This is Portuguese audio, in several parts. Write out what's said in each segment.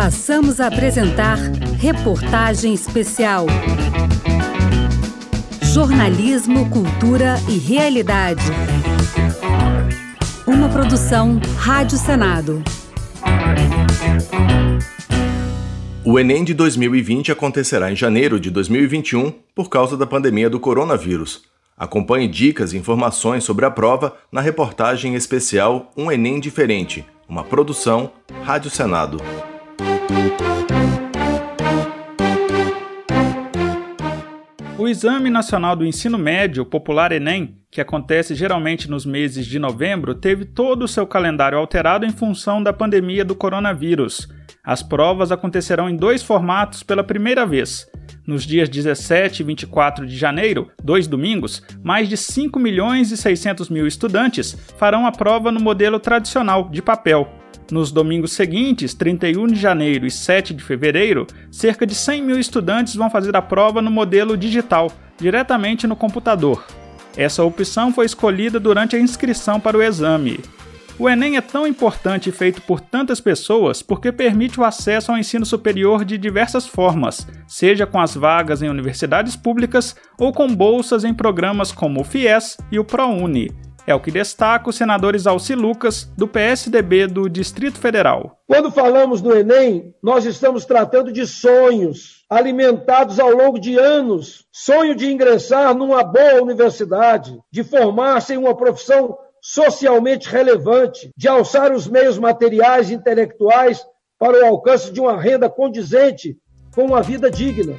Passamos a apresentar Reportagem Especial. Jornalismo, Cultura e Realidade. Uma produção Rádio Senado. O Enem de 2020 acontecerá em janeiro de 2021 por causa da pandemia do coronavírus. Acompanhe dicas e informações sobre a prova na reportagem especial Um Enem Diferente, uma produção Rádio Senado. O Exame Nacional do Ensino Médio, popular Enem, que acontece geralmente nos meses de novembro, teve todo o seu calendário alterado em função da pandemia do coronavírus. As provas acontecerão em dois formatos pela primeira vez. Nos dias 17 e 24 de janeiro, dois domingos, mais de 5 milhões e 600 mil estudantes farão a prova no modelo tradicional, de papel. Nos domingos seguintes, 31 de janeiro e 7 de fevereiro, cerca de 100 mil estudantes vão fazer a prova no modelo digital, diretamente no computador. Essa opção foi escolhida durante a inscrição para o exame. O Enem é tão importante e feito por tantas pessoas porque permite o acesso ao ensino superior de diversas formas, seja com as vagas em universidades públicas ou com bolsas em programas como o FIES e o ProUni. É o que destaca o senador Isalci Lucas, do PSDB do Distrito Federal. Quando falamos do Enem, nós estamos tratando de sonhos alimentados ao longo de anos. Sonho de ingressar numa boa universidade, de formar-se em uma profissão socialmente relevante, de alçar os meios materiais e intelectuais para o alcance de uma renda condizente com uma vida digna.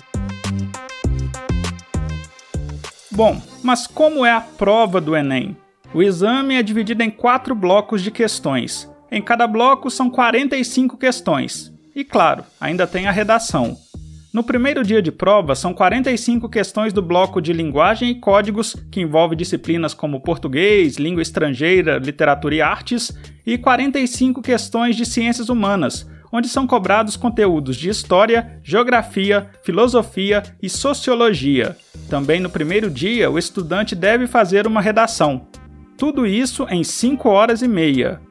Bom, mas como é a prova do Enem? O exame é dividido em quatro blocos de questões. Em cada bloco são 45 questões. E claro, ainda tem a redação. No primeiro dia de prova, são 45 questões do bloco de linguagem e códigos, que envolve disciplinas como português, língua estrangeira, literatura e artes, e 45 questões de ciências humanas, onde são cobrados conteúdos de história, geografia, filosofia e sociologia. Também no primeiro dia, o estudante deve fazer uma redação. Tudo isso em 5 horas e meia.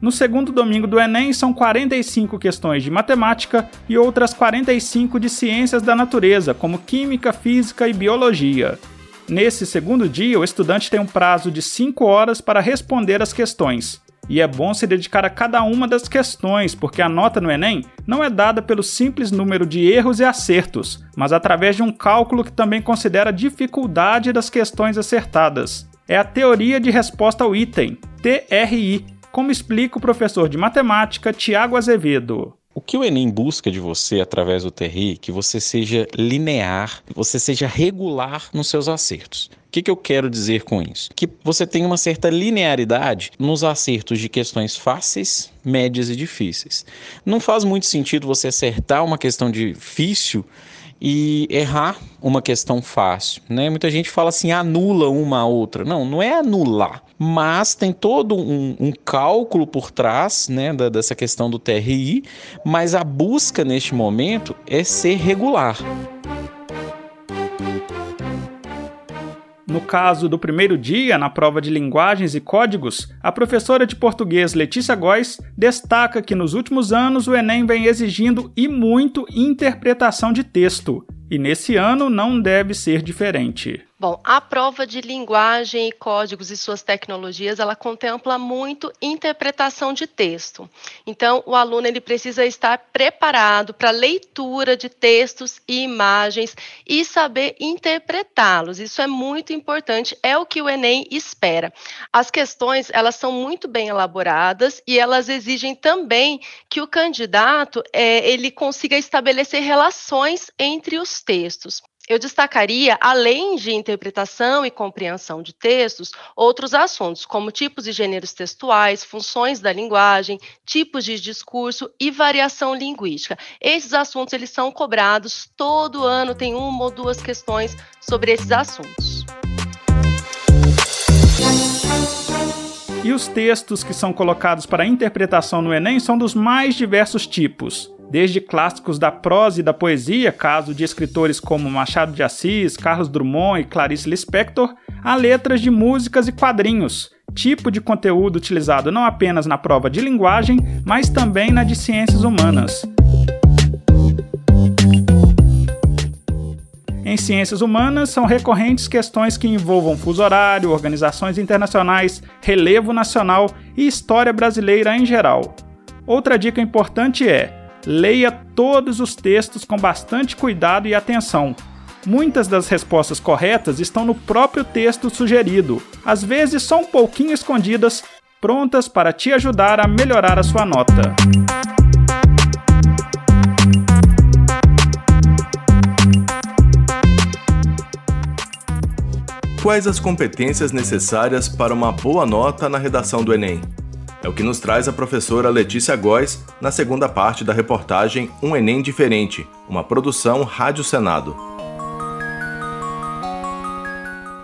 No segundo domingo do Enem, são 45 questões de matemática e outras 45 de ciências da natureza, como química, física e biologia. Nesse segundo dia, o estudante tem um prazo de 5 horas para responder as questões. E é bom se dedicar a cada uma das questões, porque a nota no Enem não é dada pelo simples número de erros e acertos, mas através de um cálculo que também considera a dificuldade das questões acertadas. É a teoria de resposta ao item, TRI, como explica o professor de matemática Tiago Azevedo. O que o Enem busca de você através do TRI? Que você seja linear, que você seja regular nos seus acertos. O que, que eu quero dizer com isso? Que você tenha uma certa linearidade nos acertos de questões fáceis, médias e difíceis. Não faz muito sentido você acertar uma questão difícil e errar uma questão fácil, né? Muita gente fala assim, anula uma a outra. Não, não é anular, mas tem todo um, um cálculo por trás, né, da, dessa questão do TRI, mas a busca neste momento é ser regular. No caso do primeiro dia, na prova de linguagens e códigos, a professora de português Letícia Góes destaca que nos últimos anos o Enem vem exigindo e muito interpretação de texto, e nesse ano não deve ser diferente. Bom, a prova de linguagem e códigos e suas tecnologias, ela contempla muito interpretação de texto. Então, o aluno ele precisa estar preparado para leitura de textos e imagens e saber interpretá-los. Isso é muito importante, é o que o Enem espera. As questões, elas são muito bem elaboradas e elas exigem também que o candidato é, ele consiga estabelecer relações entre os textos eu destacaria, além de interpretação e compreensão de textos, outros assuntos, como tipos e gêneros textuais, funções da linguagem, tipos de discurso e variação linguística. Esses assuntos eles são cobrados todo ano, tem uma ou duas questões sobre esses assuntos. E os textos que são colocados para interpretação no Enem são dos mais diversos tipos desde clássicos da prosa e da poesia, caso de escritores como Machado de Assis, Carlos Drummond e Clarice Lispector, a letras de músicas e quadrinhos, tipo de conteúdo utilizado não apenas na prova de linguagem, mas também na de ciências humanas. Ciências humanas, são recorrentes questões que envolvam fuso horário, organizações internacionais, relevo nacional e história brasileira em geral. Outra dica importante é: leia todos os textos com bastante cuidado e atenção. Muitas das respostas corretas estão no próprio texto sugerido, às vezes só um pouquinho escondidas, prontas para te ajudar a melhorar a sua nota. Quais as competências necessárias para uma boa nota na redação do Enem? É o que nos traz a professora Letícia Góes na segunda parte da reportagem Um Enem Diferente, uma produção Rádio Senado.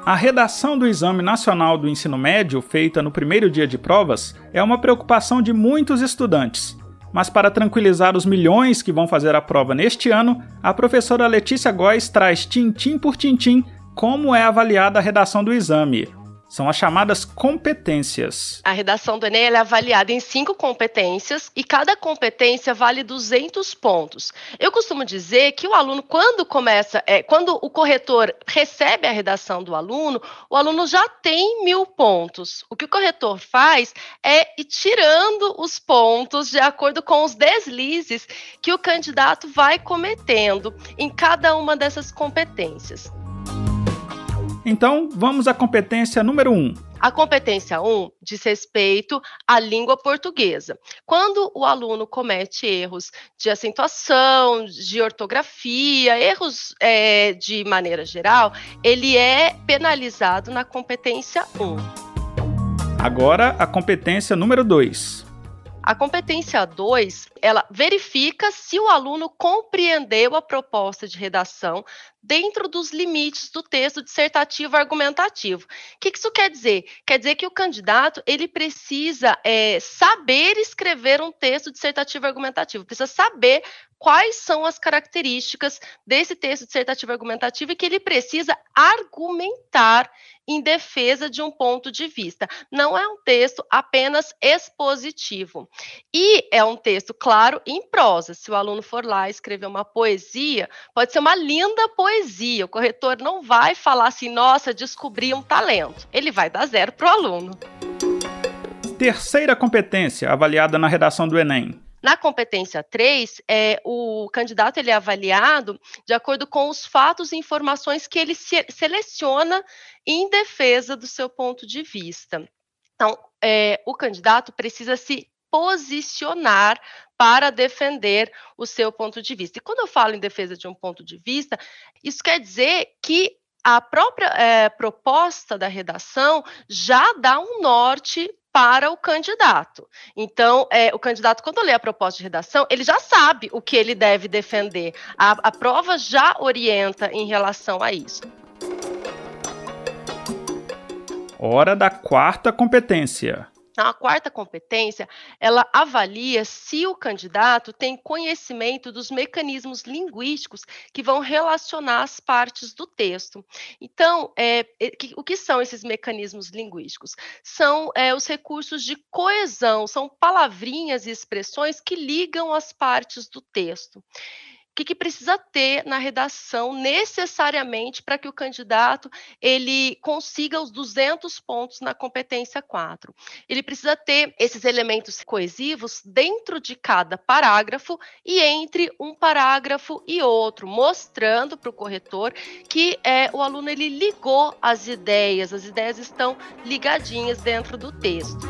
A redação do Exame Nacional do Ensino Médio, feita no primeiro dia de provas, é uma preocupação de muitos estudantes. Mas para tranquilizar os milhões que vão fazer a prova neste ano, a professora Letícia Góes traz tintim por tintim como é avaliada a redação do exame. São as chamadas competências. A redação do Enem é avaliada em cinco competências e cada competência vale 200 pontos. Eu costumo dizer que o aluno, quando começa, é, quando o corretor recebe a redação do aluno, o aluno já tem mil pontos. O que o corretor faz é ir tirando os pontos de acordo com os deslizes que o candidato vai cometendo em cada uma dessas competências. Então, vamos à competência número 1. Um. A competência 1 diz respeito à língua portuguesa. Quando o aluno comete erros de acentuação, de ortografia, erros é, de maneira geral, ele é penalizado na competência 1. Agora, a competência número 2. A competência 2, ela verifica se o aluno compreendeu a proposta de redação dentro dos limites do texto dissertativo argumentativo. O que isso quer dizer? Quer dizer que o candidato ele precisa é, saber escrever um texto dissertativo argumentativo, precisa saber quais são as características desse texto dissertativo argumentativo e que ele precisa argumentar em defesa de um ponto de vista. Não é um texto apenas expositivo. E é um texto, claro, em prosa. Se o aluno for lá escrever uma poesia, pode ser uma linda poesia. O corretor não vai falar assim, nossa, descobri um talento. Ele vai dar zero para o aluno. Terceira competência avaliada na redação do Enem na competência 3, é, o candidato ele é avaliado de acordo com os fatos e informações que ele se, seleciona em defesa do seu ponto de vista. Então, é, o candidato precisa se posicionar para defender o seu ponto de vista. E quando eu falo em defesa de um ponto de vista, isso quer dizer que a própria é, proposta da redação já dá um norte para o candidato. Então, é, o candidato, quando lê a proposta de redação, ele já sabe o que ele deve defender. A, a prova já orienta em relação a isso. Hora da quarta competência. Então, a quarta competência, ela avalia se o candidato tem conhecimento dos mecanismos linguísticos que vão relacionar as partes do texto. Então, é, que, o que são esses mecanismos linguísticos? São é, os recursos de coesão, são palavrinhas e expressões que ligam as partes do texto o que, que, precisa ter na redação necessariamente para que o candidato ele consiga os 200 pontos na competência 4. Ele precisa ter esses elementos coesivos dentro de cada parágrafo e entre um parágrafo e outro, mostrando para o corretor que é, o aluno ele ligou as ideias, as ideias estão ligadinhas dentro do texto.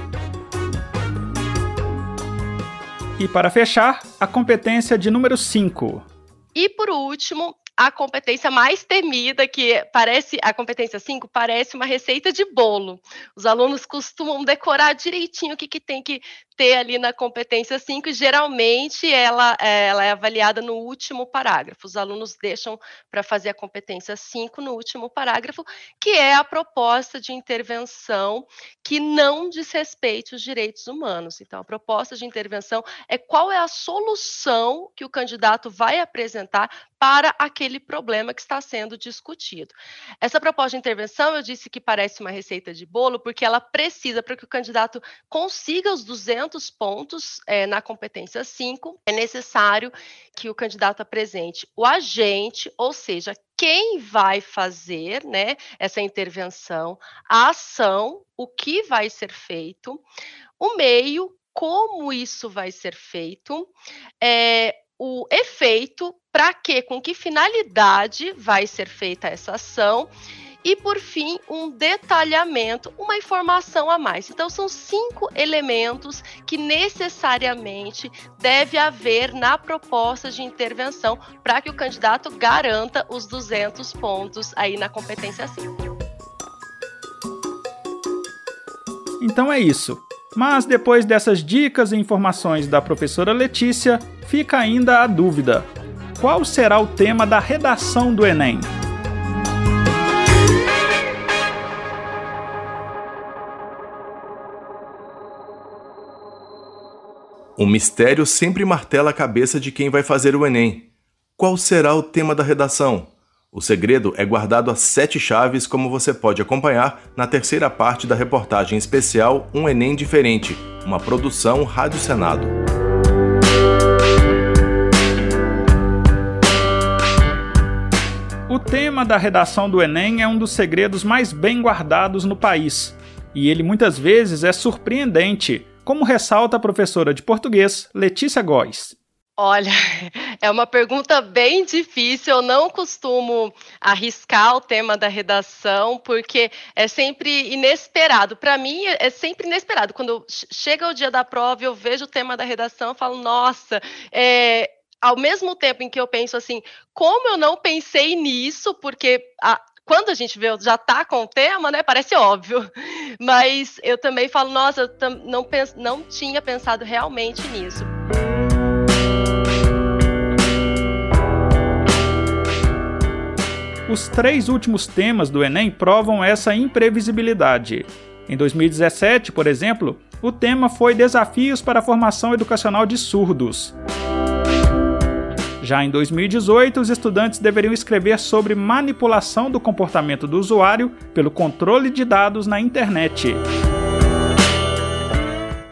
E para fechar, a competência de número 5, e por último, a competência mais temida, que parece, a competência 5, parece uma receita de bolo. Os alunos costumam decorar direitinho o que, que tem que ter ali na competência 5, e geralmente ela, é, ela é avaliada no último parágrafo. Os alunos deixam para fazer a competência 5 no último parágrafo, que é a proposta de intervenção que não desrespeite os direitos humanos. Então, a proposta de intervenção é qual é a solução que o candidato vai apresentar para aquele problema que está sendo discutido. Essa proposta de intervenção, eu disse que parece uma receita de bolo, porque ela precisa, para que o candidato consiga os 200 200 pontos é, na competência 5, é necessário que o candidato apresente o agente, ou seja, quem vai fazer né, essa intervenção, a ação, o que vai ser feito, o meio, como isso vai ser feito, é, o efeito, para que, com que finalidade vai ser feita essa ação e, por fim, um detalhamento, uma informação a mais. Então, são cinco elementos que necessariamente deve haver na proposta de intervenção para que o candidato garanta os 200 pontos aí na competência 5. Então é isso. Mas depois dessas dicas e informações da professora Letícia, fica ainda a dúvida: qual será o tema da redação do Enem? Um mistério sempre martela a cabeça de quem vai fazer o Enem. Qual será o tema da redação? O segredo é guardado a sete chaves, como você pode acompanhar na terceira parte da reportagem especial Um Enem Diferente, uma produção Rádio Senado. O tema da redação do Enem é um dos segredos mais bem guardados no país, e ele muitas vezes é surpreendente como ressalta a professora de português Letícia Góes. Olha, é uma pergunta bem difícil. Eu não costumo arriscar o tema da redação, porque é sempre inesperado. Para mim, é sempre inesperado. Quando chega o dia da prova, eu vejo o tema da redação, eu falo, nossa, é, ao mesmo tempo em que eu penso assim, como eu não pensei nisso, porque a, quando a gente vê, já está com o tema, né? Parece óbvio. Mas eu também falo, nossa, eu não, pens não tinha pensado realmente nisso. Os três últimos temas do Enem provam essa imprevisibilidade. Em 2017, por exemplo, o tema foi Desafios para a Formação Educacional de Surdos. Já em 2018, os estudantes deveriam escrever sobre manipulação do comportamento do usuário pelo controle de dados na internet.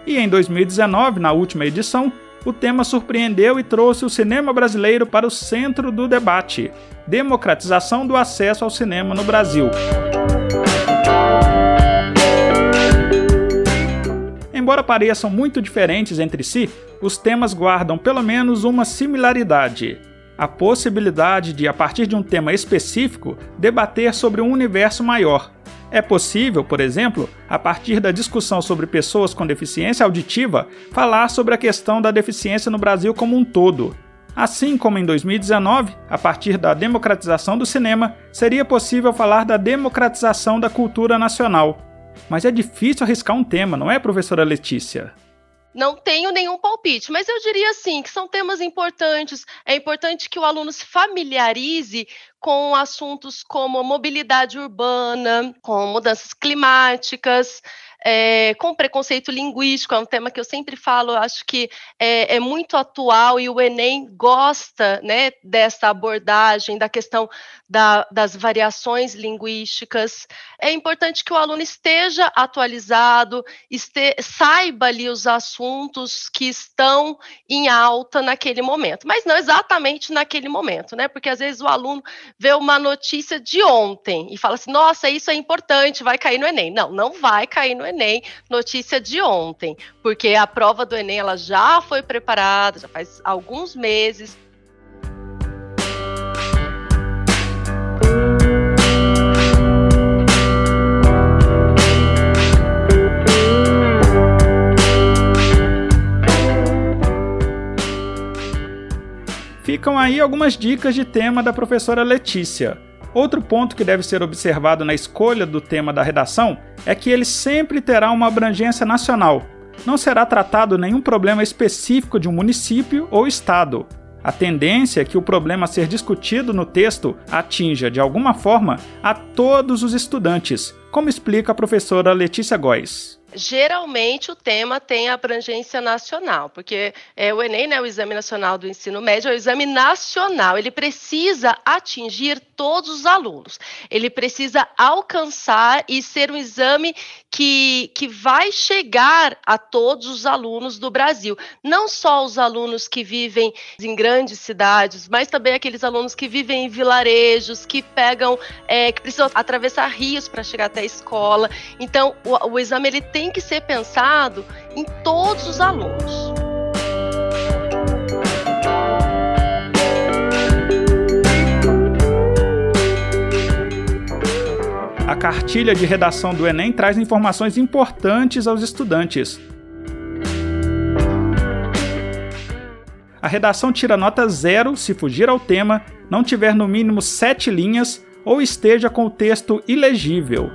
E em 2019, na última edição, o tema surpreendeu e trouxe o cinema brasileiro para o centro do debate: democratização do acesso ao cinema no Brasil. Embora pareçam muito diferentes entre si, os temas guardam pelo menos uma similaridade: a possibilidade de, a partir de um tema específico, debater sobre um universo maior. É possível, por exemplo, a partir da discussão sobre pessoas com deficiência auditiva, falar sobre a questão da deficiência no Brasil como um todo. Assim como em 2019, a partir da democratização do cinema, seria possível falar da democratização da cultura nacional. Mas é difícil arriscar um tema, não é, professora Letícia? Não tenho nenhum palpite, mas eu diria assim que são temas importantes. É importante que o aluno se familiarize com assuntos como mobilidade urbana, com mudanças climáticas, é, com preconceito linguístico, é um tema que eu sempre falo, acho que é, é, muito atual e o Enem gosta né, dessa abordagem da questão da, das variações linguísticas. É importante que o aluno esteja atualizado, este, saiba ali os assuntos que estão em alta naquele momento, mas não exatamente naquele momento, né? Porque às vezes o aluno vê uma notícia de ontem e fala assim: nossa, isso é importante, vai cair no Enem. Não, não vai cair no Enem Enem, notícia de ontem, porque a prova do Enem ela já foi preparada, já faz alguns meses. Ficam aí algumas dicas de tema da professora Letícia. Outro ponto que deve ser observado na escolha do tema da redação é que ele sempre terá uma abrangência nacional. Não será tratado nenhum problema específico de um município ou estado. A tendência é que o problema a ser discutido no texto atinja, de alguma forma, a todos os estudantes, como explica a professora Letícia Góes. Geralmente o tema tem abrangência nacional, porque é, o Enem, né, o Exame Nacional do Ensino Médio, é o exame nacional. Ele precisa atingir todos os alunos. Ele precisa alcançar e ser um exame que, que vai chegar a todos os alunos do Brasil. Não só os alunos que vivem em grandes cidades, mas também aqueles alunos que vivem em vilarejos, que pegam, é, que precisam atravessar rios para chegar até a escola. Então, o, o exame ele tem que ser pensado em todos os alunos. Cartilha de redação do Enem traz informações importantes aos estudantes. A redação tira nota zero se fugir ao tema, não tiver no mínimo sete linhas ou esteja com o texto ilegível.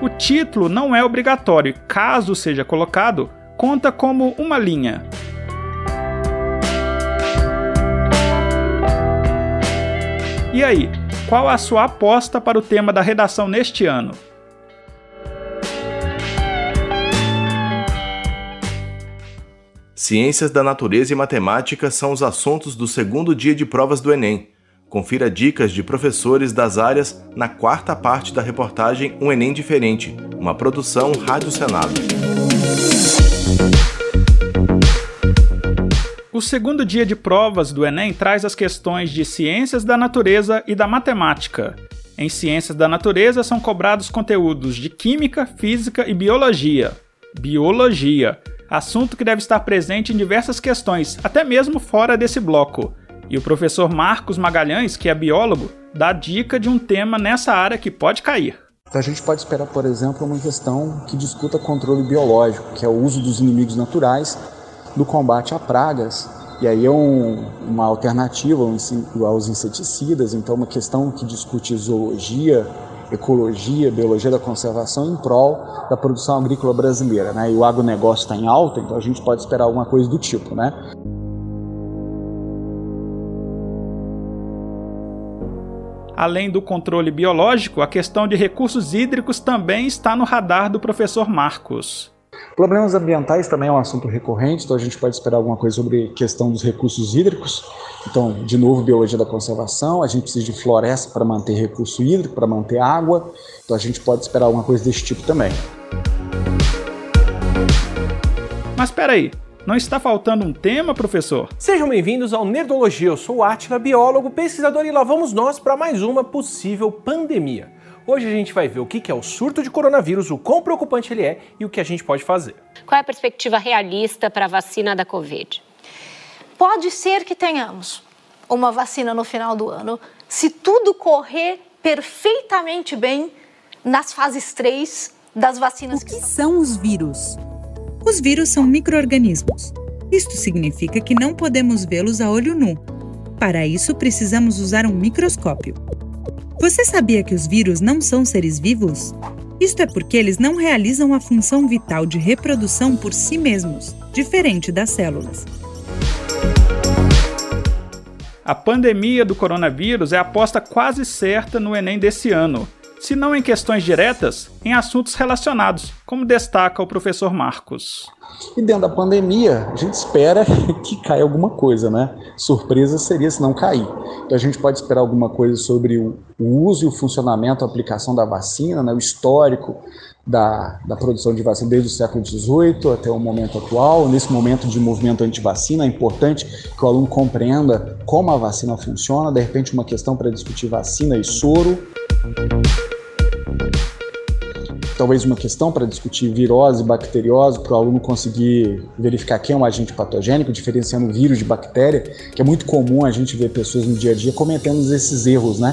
O título não é obrigatório, caso seja colocado, conta como uma linha. E aí, qual a sua aposta para o tema da redação neste ano? Ciências da natureza e matemática são os assuntos do segundo dia de provas do Enem. Confira dicas de professores das áreas na quarta parte da reportagem Um Enem Diferente, uma produção Rádio Senado. O segundo dia de provas do Enem traz as questões de ciências da natureza e da matemática. Em ciências da natureza são cobrados conteúdos de química, física e biologia. Biologia, assunto que deve estar presente em diversas questões, até mesmo fora desse bloco. E o professor Marcos Magalhães, que é biólogo, dá dica de um tema nessa área que pode cair. A gente pode esperar, por exemplo, uma questão que discuta controle biológico, que é o uso dos inimigos naturais do combate a pragas. E aí é um, uma alternativa aos inseticidas, então uma questão que discute zoologia, ecologia, biologia da conservação em prol da produção agrícola brasileira. Né? E o agronegócio está em alta, então a gente pode esperar alguma coisa do tipo. Né? Além do controle biológico, a questão de recursos hídricos também está no radar do professor Marcos. Problemas ambientais também é um assunto recorrente, então a gente pode esperar alguma coisa sobre questão dos recursos hídricos. Então, de novo, biologia da conservação, a gente precisa de floresta para manter recurso hídrico, para manter água, então a gente pode esperar alguma coisa desse tipo também. Mas espera aí, não está faltando um tema, professor? Sejam bem-vindos ao Nerdologia. Eu sou o Atila, biólogo, pesquisador, e lá vamos nós para mais uma possível pandemia. Hoje a gente vai ver o que é o surto de coronavírus, o quão preocupante ele é e o que a gente pode fazer. Qual é a perspectiva realista para a vacina da Covid? Pode ser que tenhamos uma vacina no final do ano, se tudo correr perfeitamente bem nas fases 3 das vacinas. O que, que são os vírus? Os vírus são microorganismos. Isto significa que não podemos vê-los a olho nu. Para isso, precisamos usar um microscópio. Você sabia que os vírus não são seres vivos? Isto é porque eles não realizam a função vital de reprodução por si mesmos, diferente das células. A pandemia do coronavírus é aposta quase certa no Enem desse ano, se não em questões diretas, em assuntos relacionados, como destaca o professor Marcos. E dentro da pandemia, a gente espera que caia alguma coisa, né? Surpresa seria se não cair. Então a gente pode esperar alguma coisa sobre o uso e o funcionamento, a aplicação da vacina, né? o histórico da, da produção de vacina desde o século XVIII até o momento atual. Nesse momento de movimento anti-vacina, é importante que o aluno compreenda como a vacina funciona, de repente uma questão para discutir vacina e soro talvez uma questão para discutir virose bacteriose, para o aluno conseguir verificar quem é um agente patogênico, diferenciando vírus de bactéria, que é muito comum a gente ver pessoas no dia a dia cometendo esses erros, né?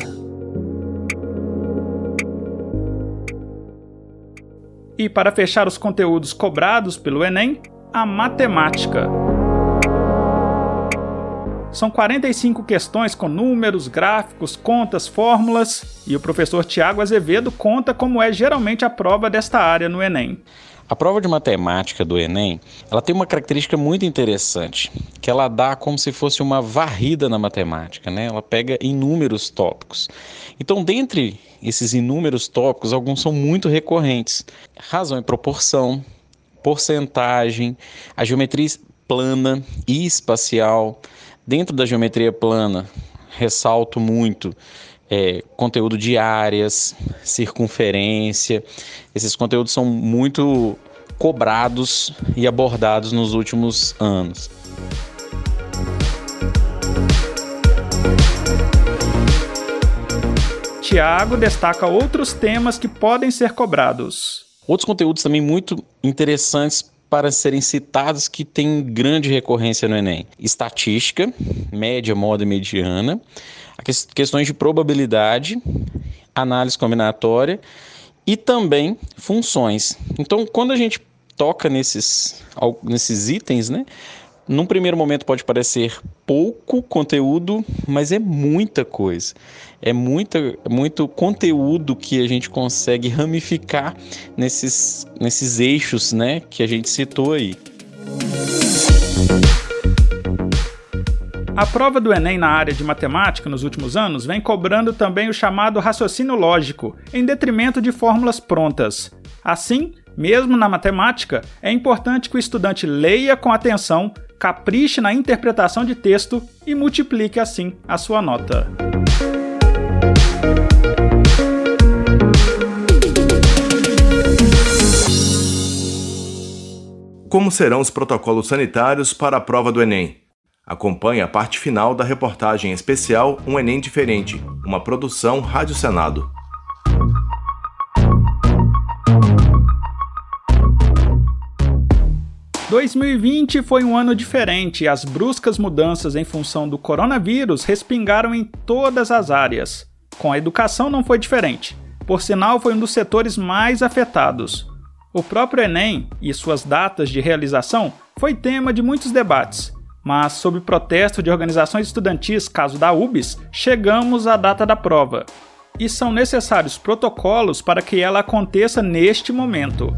E para fechar os conteúdos cobrados pelo Enem, a matemática. São 45 questões com números, gráficos, contas, fórmulas, e o professor Tiago Azevedo conta como é geralmente a prova desta área no Enem. A prova de matemática do Enem, ela tem uma característica muito interessante, que ela dá como se fosse uma varrida na matemática, né? Ela pega inúmeros tópicos. Então, dentre esses inúmeros tópicos, alguns são muito recorrentes. Razão e proporção, porcentagem, a geometria plana e espacial. Dentro da geometria plana, ressalto muito é, conteúdo de áreas, circunferência. Esses conteúdos são muito cobrados e abordados nos últimos anos. Tiago destaca outros temas que podem ser cobrados. Outros conteúdos também muito interessantes para serem citados que têm grande recorrência no Enem: estatística, média, moda e mediana, questões de probabilidade, análise combinatória e também funções. Então, quando a gente toca nesses, nesses itens, né? Num primeiro momento pode parecer pouco conteúdo, mas é muita coisa. É muita, muito conteúdo que a gente consegue ramificar nesses, nesses eixos né, que a gente citou aí. A prova do Enem na área de matemática nos últimos anos vem cobrando também o chamado raciocínio lógico, em detrimento de fórmulas prontas. Assim, mesmo na matemática, é importante que o estudante leia com atenção, capriche na interpretação de texto e multiplique assim a sua nota. Como serão os protocolos sanitários para a prova do Enem? Acompanhe a parte final da reportagem especial Um Enem Diferente, uma produção Rádio Senado. ...2020 foi um ano diferente e as bruscas mudanças em função do coronavírus respingaram em todas as áreas. Com a educação não foi diferente. Por sinal, foi um dos setores mais afetados. O próprio Enem e suas datas de realização foi tema de muitos debates, mas sob protesto de organizações estudantis, caso da UBS, chegamos à data da prova. E são necessários protocolos para que ela aconteça neste momento.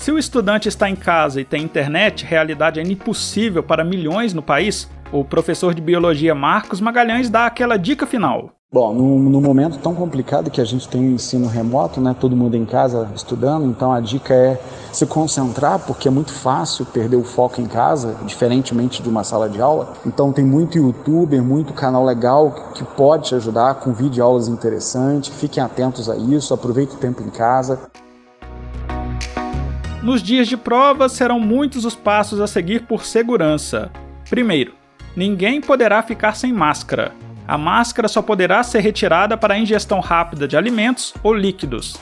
Se o estudante está em casa e tem internet, realidade é impossível para milhões no país, o professor de biologia Marcos Magalhães dá aquela dica final. Bom, no, no, momento tão complicado que a gente tem o ensino remoto, né, todo mundo em casa estudando, então a dica é se concentrar, porque é muito fácil perder o foco em casa, diferentemente de uma sala de aula. Então tem muito youtuber, muito canal legal que pode te ajudar com vídeo aulas interessantes. Fiquem atentos a isso, aproveite o tempo em casa. Nos dias de prova serão muitos os passos a seguir por segurança. Primeiro, ninguém poderá ficar sem máscara a máscara só poderá ser retirada para ingestão rápida de alimentos ou líquidos.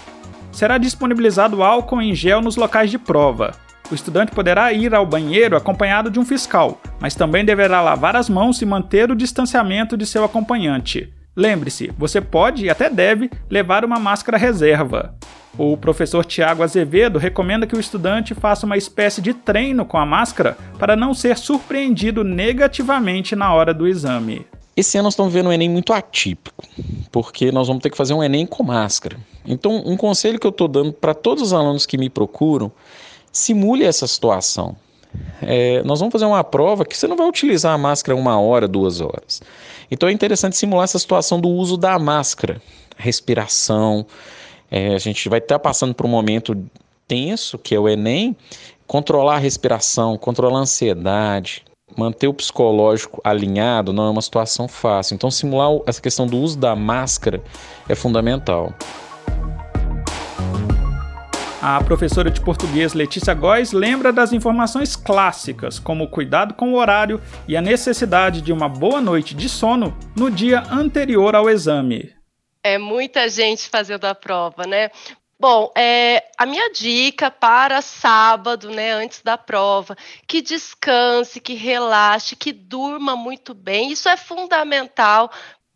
Será disponibilizado álcool em gel nos locais de prova. O estudante poderá ir ao banheiro acompanhado de um fiscal, mas também deverá lavar as mãos e manter o distanciamento de seu acompanhante. Lembre-se, você pode e até deve levar uma máscara reserva. O professor Tiago Azevedo recomenda que o estudante faça uma espécie de treino com a máscara para não ser surpreendido negativamente na hora do exame. Esse ano nós estamos vendo um Enem muito atípico, porque nós vamos ter que fazer um Enem com máscara. Então, um conselho que eu estou dando para todos os alunos que me procuram, simule essa situação. É, nós vamos fazer uma prova que você não vai utilizar a máscara uma hora, duas horas. Então é interessante simular essa situação do uso da máscara, respiração. É, a gente vai estar passando por um momento tenso, que é o Enem, controlar a respiração, controlar a ansiedade, manter o psicológico alinhado não é uma situação fácil. Então, simular essa questão do uso da máscara é fundamental. A professora de português Letícia Góes lembra das informações clássicas, como o cuidado com o horário e a necessidade de uma boa noite de sono no dia anterior ao exame. É muita gente fazendo a prova, né? Bom, é, a minha dica para sábado, né, antes da prova, que descanse, que relaxe, que durma muito bem. Isso é fundamental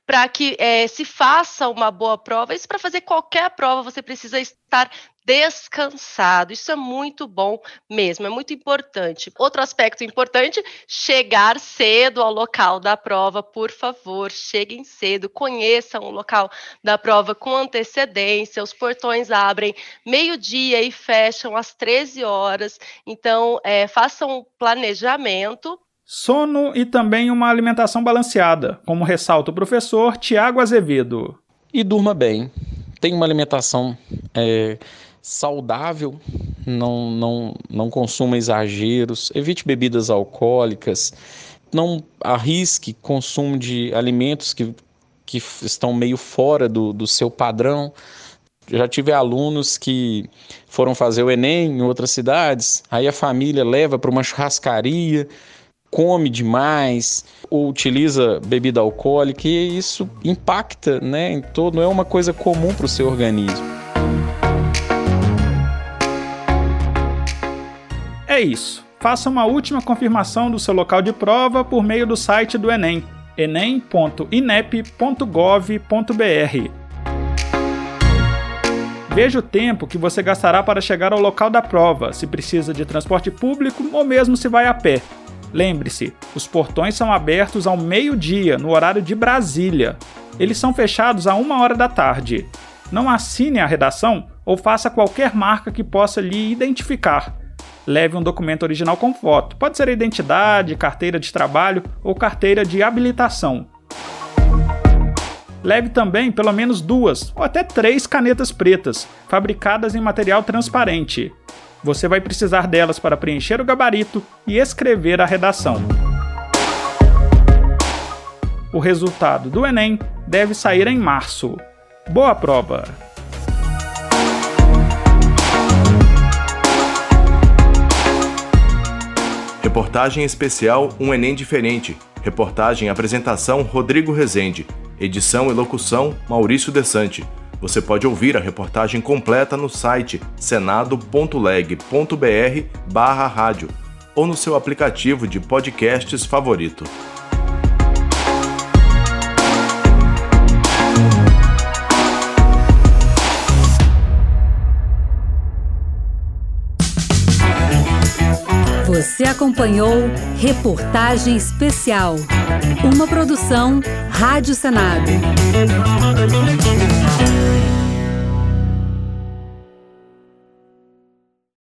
para que é, se faça uma boa prova. Isso para fazer qualquer prova você precisa estar descansado. Isso é muito bom mesmo, é muito importante. Outro aspecto importante, chegar cedo ao local da prova, por favor, cheguem cedo, conheçam o local da prova com antecedência. Os portões abrem meio-dia e fecham às 13 horas. Então, é, façam um planejamento Sono e também uma alimentação balanceada, como ressalta o professor Tiago Azevedo. E durma bem. Tenha uma alimentação é, saudável, não, não, não consuma exageros, evite bebidas alcoólicas, não arrisque consumo de alimentos que, que estão meio fora do, do seu padrão. Já tive alunos que foram fazer o Enem em outras cidades, aí a família leva para uma churrascaria, come demais ou utiliza bebida alcoólica e isso impacta, né, em todo, não é uma coisa comum para o seu organismo. É isso. Faça uma última confirmação do seu local de prova por meio do site do Enem, enem.inep.gov.br. Veja o tempo que você gastará para chegar ao local da prova, se precisa de transporte público ou mesmo se vai a pé. Lembre-se, os portões são abertos ao meio-dia, no horário de Brasília. Eles são fechados a uma hora da tarde. Não assine a redação ou faça qualquer marca que possa lhe identificar. Leve um documento original com foto. Pode ser identidade, carteira de trabalho ou carteira de habilitação. Leve também pelo menos duas ou até três canetas pretas, fabricadas em material transparente. Você vai precisar delas para preencher o gabarito e escrever a redação. O resultado do Enem deve sair em março. Boa prova! Reportagem especial Um Enem Diferente. Reportagem apresentação Rodrigo Rezende. Edição e locução Maurício Desante. Você pode ouvir a reportagem completa no site senado.leg.br/rádio ou no seu aplicativo de podcasts favorito. Você acompanhou Reportagem Especial, uma produção Rádio Senado.